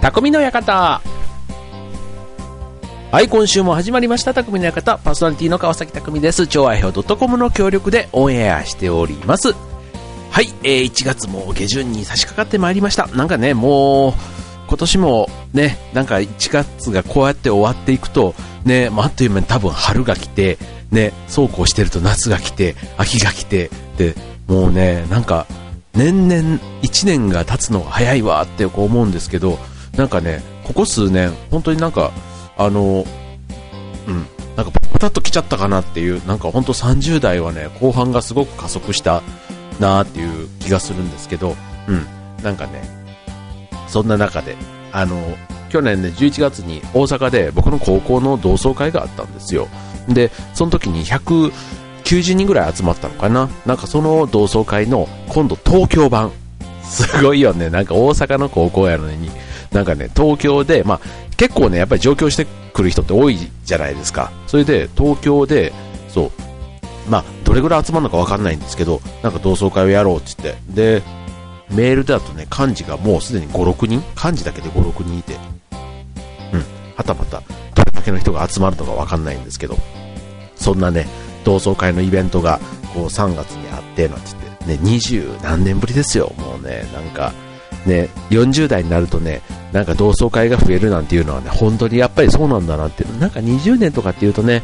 匠の館。はい、今週も始まりました、匠の館。パーソナリティの川崎匠です。超愛表 .com の協力でオンエアしております。はい、えー、1月も下旬に差し掛かってまいりました。なんかね、もう、今年もね、なんか1月がこうやって終わっていくと、ね、まあ、あっという間に多分春が来て、ね、そうこうしてると夏が来て、秋が来て、で、もうね、なんか、年々1年が経つのが早いわってこう思うんですけど、なんかね、ここ数年、本当になんか、あの、うん、なんかパタッと来ちゃったかなっていう、なんか本当30代はね、後半がすごく加速したなーっていう気がするんですけど、うん、なんかね、そんな中で、あの、去年ね、11月に大阪で僕の高校の同窓会があったんですよ。で、その時に190人ぐらい集まったのかな。なんかその同窓会の今度東京版。すごいよね。なんか大阪の高校やのに、なんかね、東京で、まあ結構ね、やっぱり上京してくる人って多いじゃないですか。それで東京で、そう、まあどれぐらい集まるのかわかんないんですけど、なんか同窓会をやろうって言って、で、メールだとね、漢字がもうすでに5、6人漢字だけで5、6人いて、うん、はたまた、どれだけの人が集まるのかわかんないんですけど、そんなね、同窓会のイベントが、こう3月にあって、なんて言って、ね、20何年ぶりですよ、もうね、なんか、ね、40代になるとね、なんか同窓会が増えるなんていうのはね、本当にやっぱりそうなんだなって、なんか20年とかっていうとね、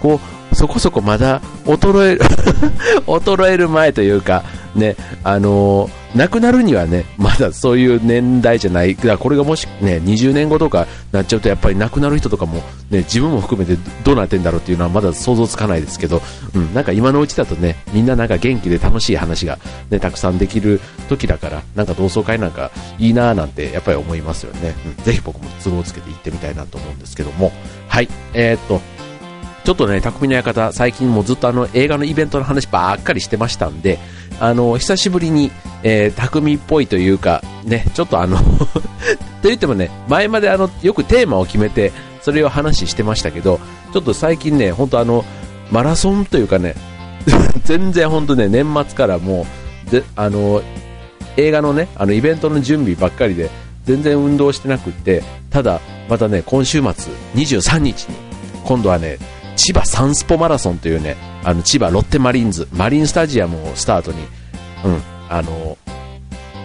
こう、そこそこまだ衰える、衰える前というか、ね、あのー亡くなるにはね、まだそういう年代じゃない、だからこれがもしね、20年後とかなっちゃうと、やっぱり亡くなる人とかも、ね、自分も含めてどうなってんだろうっていうのはまだ想像つかないですけど、うん、なんか今のうちだとね、みんななんか元気で楽しい話がね、たくさんできる時だから、なんか同窓会なんかいいなーなんてやっぱり思いますよね。うん、ぜひ僕も都合つけて行ってみたいなと思うんですけども、はい、えー、っと、ちょっとね、匠の館、最近もずっとあの映画のイベントの話ばっかりしてましたんで、あの、久しぶりに、えー、匠っぽいというか、ね、ちょっとあの と言ってもね、前まであの、よくテーマを決めて、それを話してましたけど、ちょっと最近ね、本当あの、マラソンというかね、全然本当ね、年末からもう、で、あの、映画のね、あの、イベントの準備ばっかりで、全然運動してなくって、ただ、またね、今週末、23日に、今度はね、千葉サンスポマラソンというね、あの千葉ロッテマリーンズ、マリンスタジアムをスタートに、うん、あの、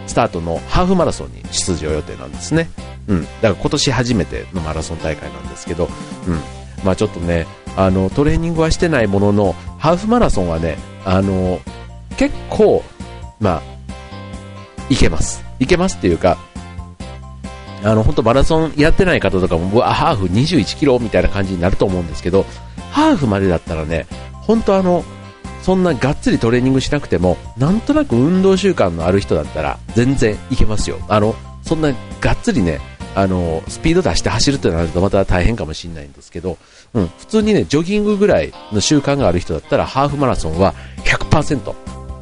スタートのハーフマラソンに出場予定なんですね。うん、だから今年初めてのマラソン大会なんですけど、うん、まあちょっとね、あの、トレーニングはしてないものの、ハーフマラソンはね、あの、結構、まあ、いけます。いけますっていうか、あの、本当マラソンやってない方とかも、うわ、ハーフ21キロみたいな感じになると思うんですけど、ハーフまでだったらね、本当あの、そんながっつりトレーニングしなくても、なんとなく運動習慣のある人だったら、全然いけますよ。あの、そんながっつりね、あの、スピード出して走るってなるとまた大変かもしれないんですけど、うん、普通にね、ジョギングぐらいの習慣がある人だったら、ハーフマラソンは100%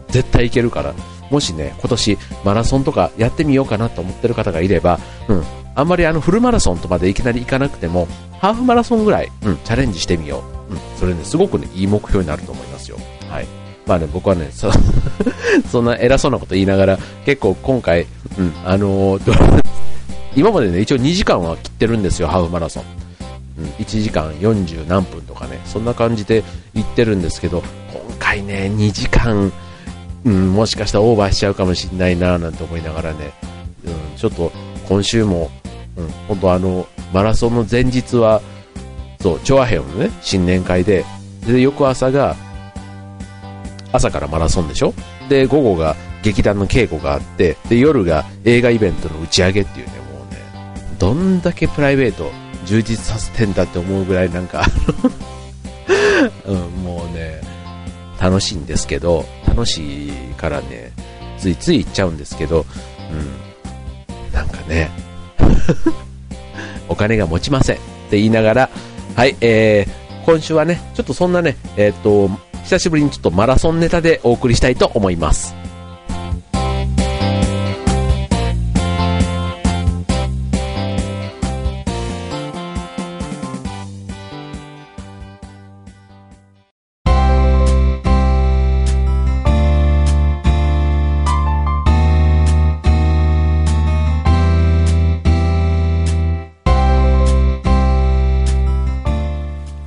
絶対いけるから、もしね、今年マラソンとかやってみようかなと思ってる方がいれば、うん、あんまりあのフルマラソンとまでいきなり行かなくても、ハーフマラソンぐらい、うん、チャレンジしてみよう。うん、それね、すごくね、いい目標になると思いますよ。はい。まあね、僕はね、そ そんな偉そうなこと言いながら、結構今回、うん、あのー 今までね、一応2時間は切ってるんですよ、ハーフマラソン。うん、1時間40何分とかね、そんな感じで行ってるんですけど、今回ね、2時間、うん、もしかしたらオーバーしちゃうかもしれないなぁなんて思いながらね、うん、ちょっと今週も、うん、本当あの、マラソンの前日は、そう、チョアヘオのね、新年会で、で、翌朝が、朝からマラソンでしょ？で、午後が劇団の稽古があって、で、夜が映画イベントの打ち上げっていうね、もうね、どんだけプライベート充実させてんだって思うぐらいなんか、うん、もうね、楽しいんですけど、楽しいからね、ついつい行っちゃうんですけど、うん、なんかね、お金が持ちませんって言いながら、はい、えー、今週はね、ちょっとそんなね、えーっと、久しぶりにちょっとマラソンネタでお送りしたいと思います。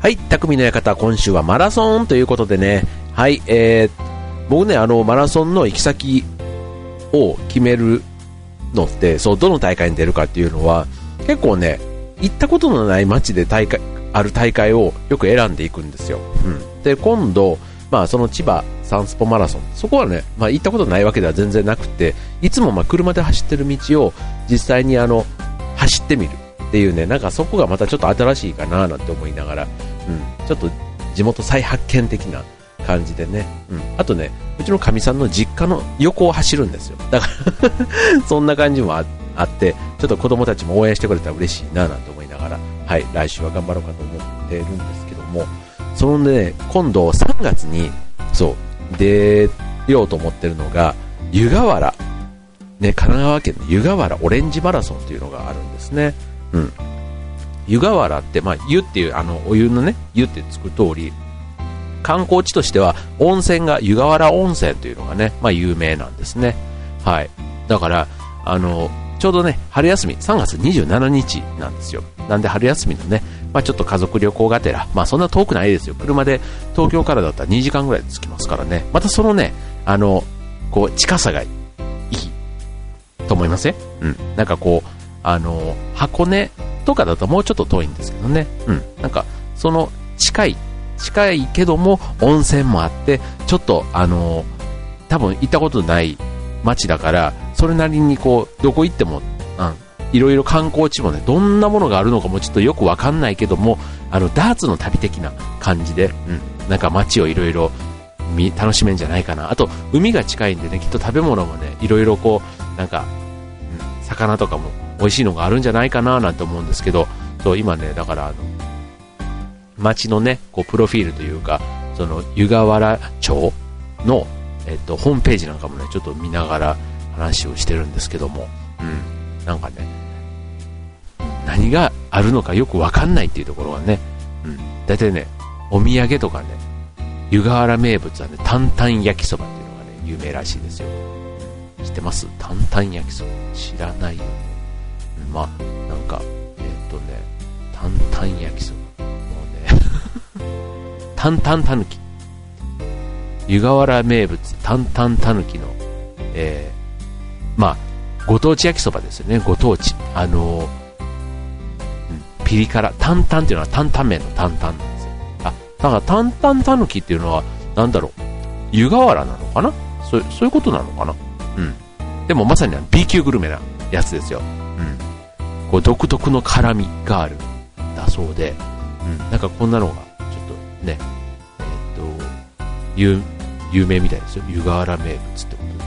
はい、匠の館、今週はマラソンということでね、はい、えー、僕ね、あの、マラソンの行き先を決めるのって、そう、どの大会に出るかっていうのは、結構ね、行ったことのない街で大会、ある大会をよく選んでいくんですよ。うん。で、今度、まあ、その千葉サンスポマラソン、そこはね、まあ、行ったことないわけでは全然なくて、いつもま車で走ってる道を実際にあの、走ってみるっていうね、なんかそこがまたちょっと新しいかななんて思いながら、うん、ちょっと地元再発見的な感じでね、うん、あとね、うちのかみさんの実家の横を走るんですよ。だから そんな感じもあって、ちょっと子供たちも応援してくれたら嬉しいななんて思いながら、はい、来週は頑張ろうかと思っているんですけども、そのね、今度3月に、そう、出ようと思ってるのが、湯河原、ね、神奈川県の湯河原オレンジマラソンというのがあるんですね。うん。湯河原って、まあ、湯っていう、あの、お湯のね、湯ってつく通り、観光地としては、温泉が湯河原温泉というのがね、まあ、有名なんですね。はい。だから、あの、ちょうどね、春休み、3月27日なんですよ。なんで春休みのね、まあ、ちょっと家族旅行がてら、まあそんな遠くないですよ。車で東京からだったら2時間ぐらいで着きますからね。またそのね、あの、こう、近さがいいと思いません？うん。なんかこう、あの、箱根とかだともうちょっと遠いんですけどね。うん。なんか、その近い、近いけども温泉もあって、ちょっとあの、多分行ったことない街だから、それなりにこう、どこ行っても、うん、いろいろ観光地もね、どんなものがあるのかもちょっとよくわかんないけども、あの、ダーツの旅的な感じで、うん、なんか街をいろいろ楽しめんじゃないかな。あと、海が近いんでね、きっと食べ物もね、いろいろこう、なんか、うん、魚とかも美味しいのがあるんじゃないかななんて思うんですけど、そう、今ね、だからあの、街のね、こう、プロフィールというか、その、湯河原町の、えっと、ホームページなんかもね、ちょっと見ながら話をしてるんですけども、うん、なんかね、何があるのかよくわかんないっていうところはね、うん、大体ね、お土産とかね、湯河原名物はね、担々焼きそばっていうのがね、有名らしいですよ。知ってます？担々焼きそば知らないよね。ま、なんか、えっ、とね、担々焼きそば。もうね、担々たぬき。湯河原名物、担々たぬきの、えー、まあ、ご当地焼きそばですよね、ご当地。あのピリ辛、担々っていうのは担々麺の担々なんですよ。あ、だから担々たぬきっていうのは、なんだろう、湯河原なのかな？そうそういうことなのかな？うん。でもまさに B 級グルメなやつですよ。うん。こう独特の辛みがあるだそうで、うん。なんかこんなのが、ちょっとね、えー、っと、有、有名みたいですよ。湯河原名物ってことで、ね、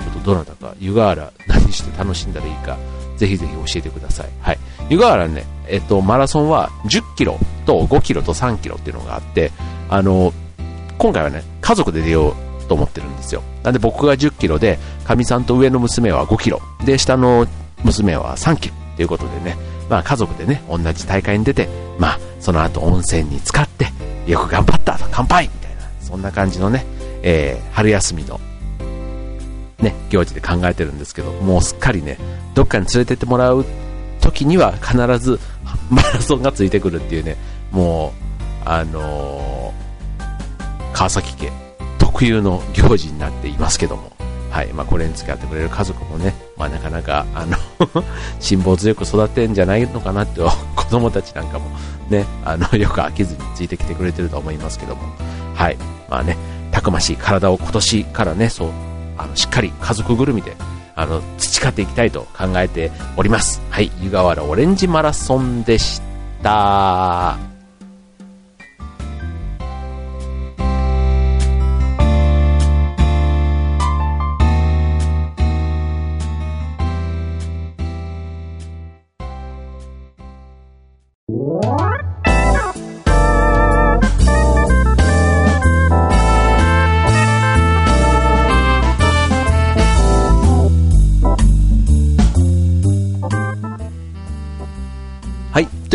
ちょっとどなたか湯河原何して楽しんだらいいか、ぜひぜひ教えてください。はい。湯河原ね、えっと、マラソンは10キロと5キロと3キロっていうのがあって、あの、今回はね、家族で出ようと思ってるんですよ。なんで僕が10キロで、かみさんと上の娘は5キロ、で、下の娘は3キロということでね、まあ家族でね、同じ大会に出て、まあその後温泉に浸かって、よく頑張った乾杯!みたいな、そんな感じのね、えー、春休みのね、行事で考えてるんですけど、もうすっかりね、どっかに連れてってもらう時には必ずマラソンがついてくるっていうね、もう、あのー、川崎家特有の行事になっていますけども、はい、まあ、これに付き合ってくれる家族もね、まあ、なかなか、あの 辛抱強く育ってんじゃないのかなって 子供たちなんかもね、あの、よく飽きずについてきてくれてると思いますけども、はい、まあね、たくましい体を今年からね、そう、あの、しっかり家族ぐるみで、あの、培っていきたいと考えております。はい、湯河原オレンジマラソンでした。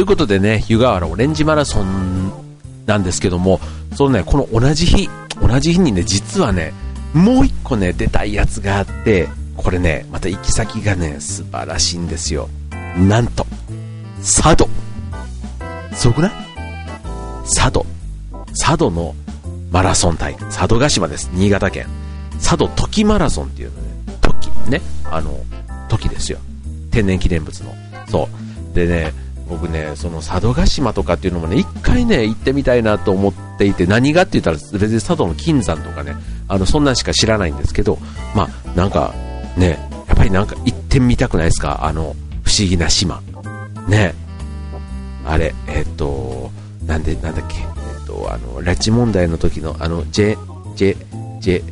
いうことでね、湯河原オレンジマラソンなんですけども、そのね、この同じ日、同じ日にね、実はね、もう一個ね、出たいやつがあって、これね、また行き先がね、素晴らしいんですよ。なんと、佐渡。すごくない？佐渡。佐渡のマラソン大会。佐渡ヶ島です。新潟県。佐渡時マラソンっていうのね、時、ね。あの、時ですよ。天然記念物の。そう。でね、僕ね、その佐渡島とかっていうのもね、一回ね、行ってみたいなと思っていて、何がって言ったら、別に佐渡の金山とかね、あの、そんなんしか知らないんですけど、まあ、なんか、ね、やっぱりなんか行ってみたくないですか？あの、不思議な島。ね。あれ、えっと、なんで、なんだっけ、えっと、あの、拉致問題の時の、あの、J、J、J、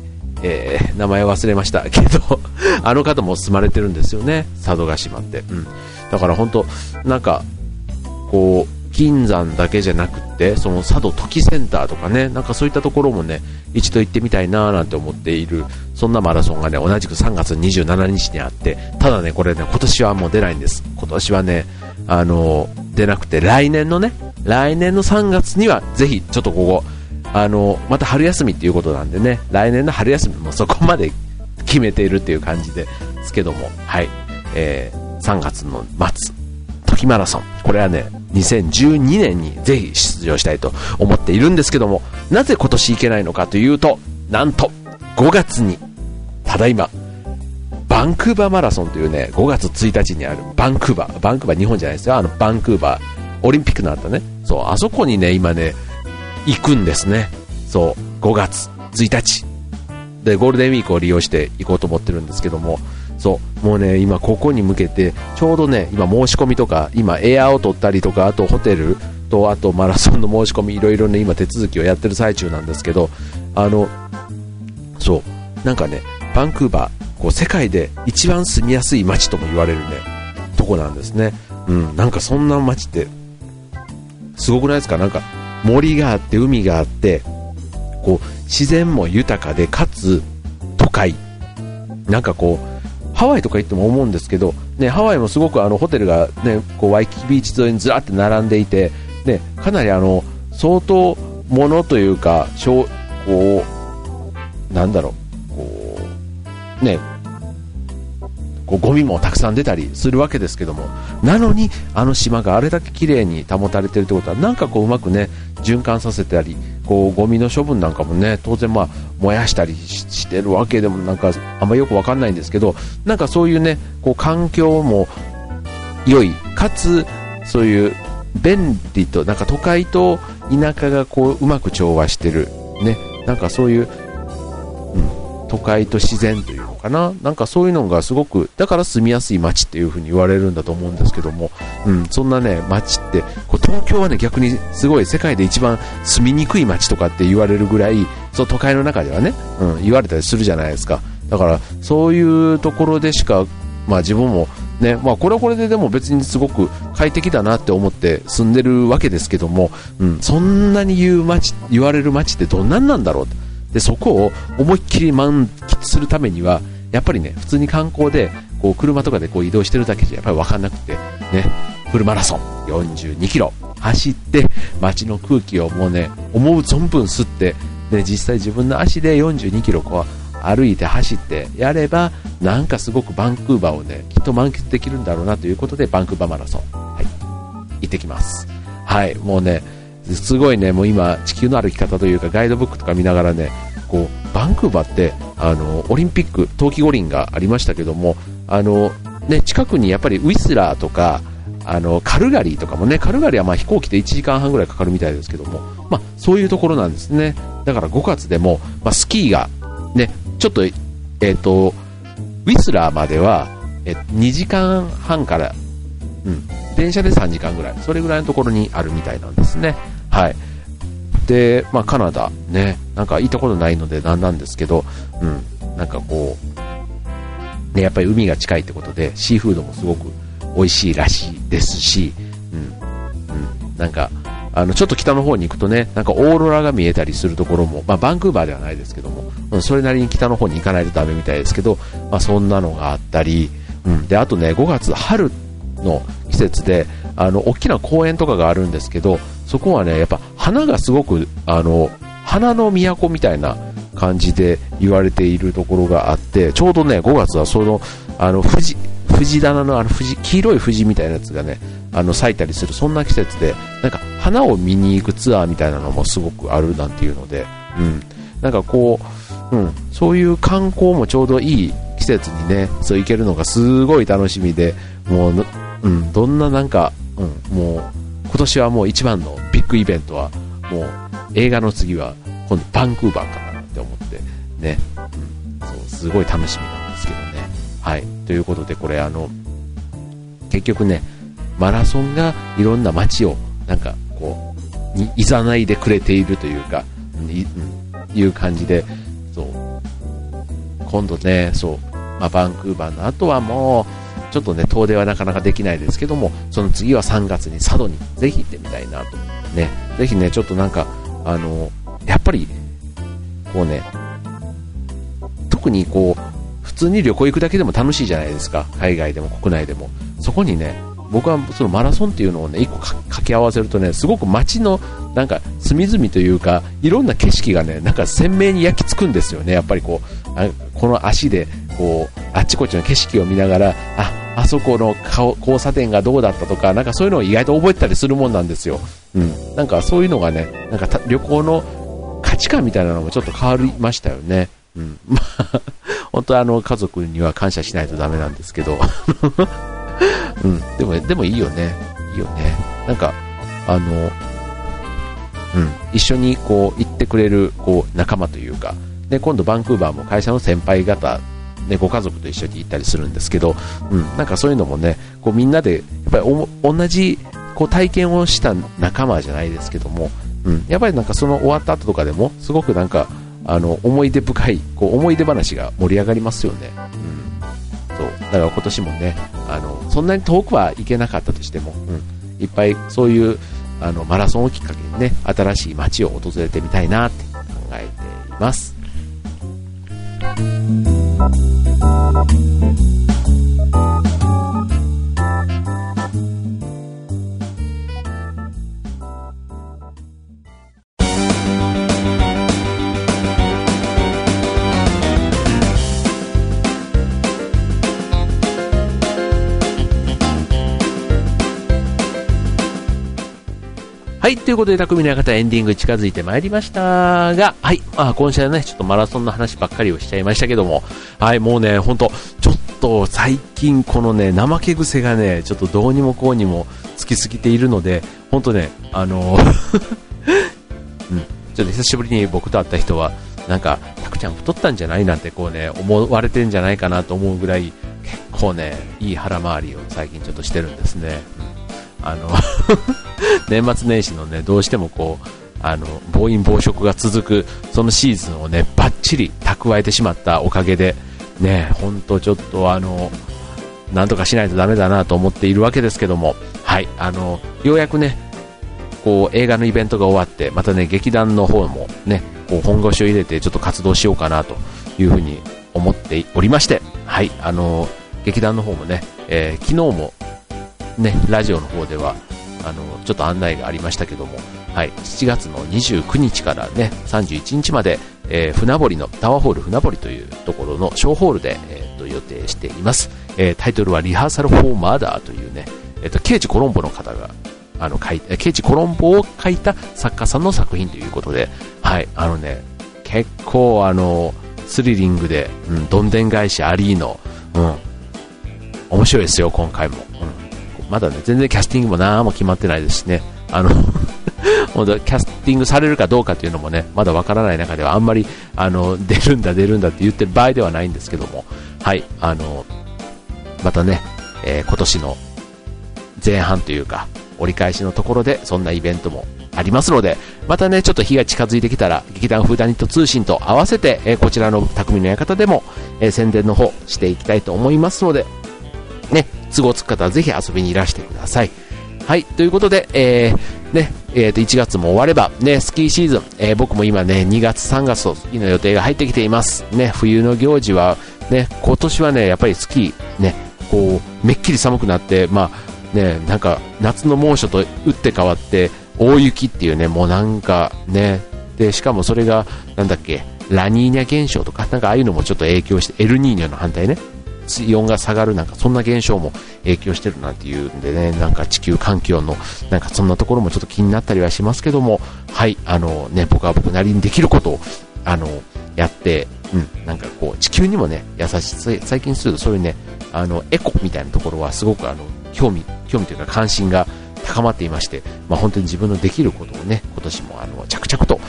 えー、名前忘れました けどあの方も住まれてるんですよね、佐渡島って。うん。だから本当なんか、こう、金山だけじゃなくて、その佐渡時センターとかね、なんかそういったところもね、一度行ってみたいなーなんて思っている、そんなマラソンがね、同じく3月27日にあって、ただね、これね、今年はもう出ないんです。今年はね、あのー、出なくて、来年のね、来年の3月には、ぜひ、ちょっとここ、あのー、また春休みっていうことなんでね、来年の春休みも そこまで決めているっていう感じですけども、はい、えー、3月の末、時マラソン。これはね、2012年にぜひ出場したいと思っているんですけども、なぜ今年行けないのかというと、なんと、5月に、ただいま、バンクーバーマラソンというね、5月1日にあるバンクーバー、バンクーバー日本じゃないですよ、あのバンクーバー、オリンピックのあったね、そう、あそこにね、今ね、行くんですね。そう、5月1日。で、ゴールデンウィークを利用して行こうと思ってるんですけども、そう、もうね、今ここに向けて、ちょうどね、今申し込みとか、今エアーを取ったりとか、あとホテルと、あとマラソンの申し込み、いろいろね、今手続きをやってる最中なんですけど、あの、そう、なんかね、バンクーバー、こう世界で一番住みやすい街とも言われるね、とこなんですね。うん、なんかそんな街って、すごくないですか？なんか森があって海があって、こう自然も豊かで、かつ都会。なんかこう、ハワイとか行っても思うんですけど、ね、ハワイもすごくあのホテルが、ね、こうワイキキビーチ沿いにずらって並んでいて、ね、かなりあの相当ものというか、こうなんだろう、こうね、こうゴミもたくさん出たりするわけですけども、なのにあの島があれだけ綺麗に保たれてるってことは、なんかこううまくね、循環させたり、こうゴミの処分なんかもね、当然まあ燃やしたりしてるわけでもなんかあんまよくわかんないんですけど、なんかそういうね、こう環境も良い、かつそういう便利と、なんか都会と田舎がこううまく調和してる、ね、なんかそういう、都会と自然というのかな。なんかそういうのがすごく、だから住みやすい街っていう風に言われるんだと思うんですけども、うん、そんなね、街って、こう東京はね、逆にすごい世界で一番住みにくい街とかって言われるぐらい、そう都会の中ではね、うん、言われたりするじゃないですか。だから、そういうところでしか、まあ自分もね、まあこれはこれででも別にすごく快適だなって思って住んでるわけですけども、うん、そんなに言う街、言われる街ってどんなんなんだろうってで、そこを思いっきり満喫するためには、やっぱりね、普通に観光で、こう、車とかでこう移動してるだけじゃやっぱりわかんなくて、ね、フルマラソン42キロ。走って、街の空気をもうね、思う存分吸って、ね、実際自分の足で42キロこう、歩いて走ってやれば、なんかすごくバンクーバーをね、きっと満喫できるんだろうなということで、バンクーバーマラソン、はい、行ってきます。はい、もうね、すごいね、もう今、地球の歩き方というか、ガイドブックとか見ながらね、こう、バンクーバーって、あの、オリンピック、冬季五輪がありましたけども、あの、ね、近くにやっぱりウィスラーとか、あの、カルガリーとかもね、カルガリーはまあ飛行機で1時間半ぐらいかかるみたいですけども、まあ、そういうところなんですね。だから5月でも、まあ、スキーが、ね、ちょっと、えっ、ー、と、ウィスラーまでは、え、2時間半から、うん、電車で3時間ぐらい、それぐらいのところにあるみたいなんですね。はい。で、まあ、カナダ、ね、なんか行ったことないのでなんなんですけど、うん、なんかこう、ね、やっぱり海が近いってことで、シーフードもすごく美味しいらしいですし、うん、うん、なんか、あの、ちょっと北の方に行くとね、なんかオーロラが見えたりするところも、まあ、バンクーバーではないですけども、うん、それなりに北の方に行かないとダメみたいですけど、まあ、そんなのがあったり、うん、で、あとね、5月、春っての季節で、あの、大きな公園とかがあるんですけど、そこはね、やっぱ花がすごく、あの、花の都みたいな感じで言われているところがあって、ちょうどね、5月はその、あの、藤、藤棚のあの藤、黄色い藤みたいなやつがね、あの咲いたりするそんな季節でなんか花を見に行くツアーみたいなのもすごくあるなんていうので、うん、なんかこう、うん、そういう観光もちょうどいい季節にねそう行けるのがすごい楽しみでもう、うん、どんななんか、うん、もう今年はもう一番のビッグイベントはもう映画の次は今度バンクーバーかなって思ってね、うん、そうすごい楽しみなんですけどね。はい。ということでこれあの結局ねマラソンがいろんな街をなんかこうにいざないでくれているというか、い,、うん、いう感じでそう。今度ねそう、まあ、バンクーバーの後はもうちょっとね遠出はなかなかできないですけどもその次は3月に佐渡にぜひ行ってみたいなと。ね。ぜひねちょっとなんかあのやっぱりこうね特にこう普通に旅行行くだけでも楽しいじゃないですか。海外でも国内でも。そこにね僕はそのマラソンっていうのをね、一個掛け合わせるとね、すごく街のなんか隅々というか、いろんな景色がね、なんか鮮明に焼き付くんですよね。やっぱりこう、あこの足で、こう、あっちこっちの景色を見ながら、あ、あそこの交差点がどうだったとか、なんかそういうのを意外と覚えてたりするもんなんですよ。うん。なんかそういうのがね、なんか旅行の価値観みたいなのもちょっと変わりましたよね。うん。まあ、本当はあの家族には感謝しないとダメなんですけど。うん。でも、でもいいよね。いいよね。なんか、あの、うん。一緒にこう行ってくれるこう仲間というか、で、今度バンクーバーも会社の先輩方、ね、ご家族と一緒に行ったりするんですけど、うん、なんかそういうのもね、こうみんなで、やっぱり同じこう体験をした仲間じゃないですけども、うん、やっぱりなんかその終わった後とかでも、すごくなんか、あの、思い出深い、こう思い出話が盛り上がりますよね。うんそうだから今年もねあのそんなに遠くは行けなかったとしても、うん、いっぱいそういうあのマラソンをきっかけにね新しい街を訪れてみたいなって考えています。Thank you. はい、ということで、匠の館エンディング近づいてまいりましたが、はい、まあ、今週はね、ちょっとマラソンの話ばっかりをしちゃいましたけども、はい、もうね、ほんと、ちょっと最近このね、怠け癖がね、ちょっとどうにもこうにもつきすぎているので、ほんとね、あのうん、ちょっと久しぶりに僕と会った人は、なんか、たくちゃん太ったんじゃないなんてこうね、思われてんじゃないかなと思うぐらい、結構ね、いい腹回りを最近ちょっとしてるんですね。あの 年末年始のね、どうしてもこう、あの、暴飲暴食が続く、そのシーズンをね、ばっちり蓄えてしまったおかげで、ね、ほんとちょっとあの、なんとかしないとダメだなと思っているわけですけども、はい、あの、ようやくね、こう、映画のイベントが終わって、またね、劇団の方もね、こう、本腰を入れてちょっと活動しようかなというふうに思っておりまして、はい、あの、劇団の方もね、えー、昨日もね、ラジオの方では、あの、ちょっと案内がありましたけども、はい、7月の29日からね、31日まで、えー、船堀の、タワーホール船堀というところの小ホールで、えー、と予定しています。えー、タイトルはリハーサルフォーマーダーというね、えっ、と、ケーチコロンボの方が、あの、書い、ケーチコロンボを書いた作家さんの作品ということで、はい、あのね、結構あの、スリリングで、うん、どんでん返しありの、うん、面白いですよ、今回も。うんまだね、全然キャスティングも何も決まってないですしね、あの 本当キャスティングされるかどうかっていうのもね、まだわからない中ではあんまり、あの、出るんだ出るんだって言ってる場合ではないんですけども、はい、あの、またね、えー、今年の前半というか、折り返しのところでそんなイベントもありますので、またね、ちょっと日が近づいてきたら、劇団フーダニット通信と合わせて、えー、こちらの匠の館でも、えー、宣伝の方していきたいと思いますので、ね、都合つく方はぜひ遊びにいらしてください。はい、ということで、えー、ね、えー、と1月も終われば、ね、スキーシーズン、えー、僕も今ね、2月、3月とスキーの予定が入ってきています。ね、冬の行事は、ね、今年はね、やっぱりスキー、ね、こう、めっきり寒くなって、まあ、ね、なんか、夏の猛暑と打って変わって、大雪っていうね、もうなんかね、で、しかもそれが、なんだっけ、ラニーニャ現象とか、なんかああいうのもちょっと影響して、エルニーニョの反対ね、水温が下がるなんかそんな現象も影響してるなんていうんでね、なんか地球環境のなんかそんなところもちょっと気になったりはしますけども、はい、あのね、僕は僕なりにできることを、あの、やって、うん、なんかこう、地球にもね、優しい、最近するとそういうね、あの、エコみたいなところはすごくあの、興味、興味というか関心が高まっていまして、まあ、本当に自分のできることをね、今年もあの、着々と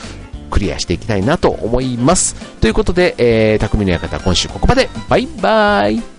クリアしていきたいなと思います。ということで、えー、匠の館今週ここまで。バイバーイ。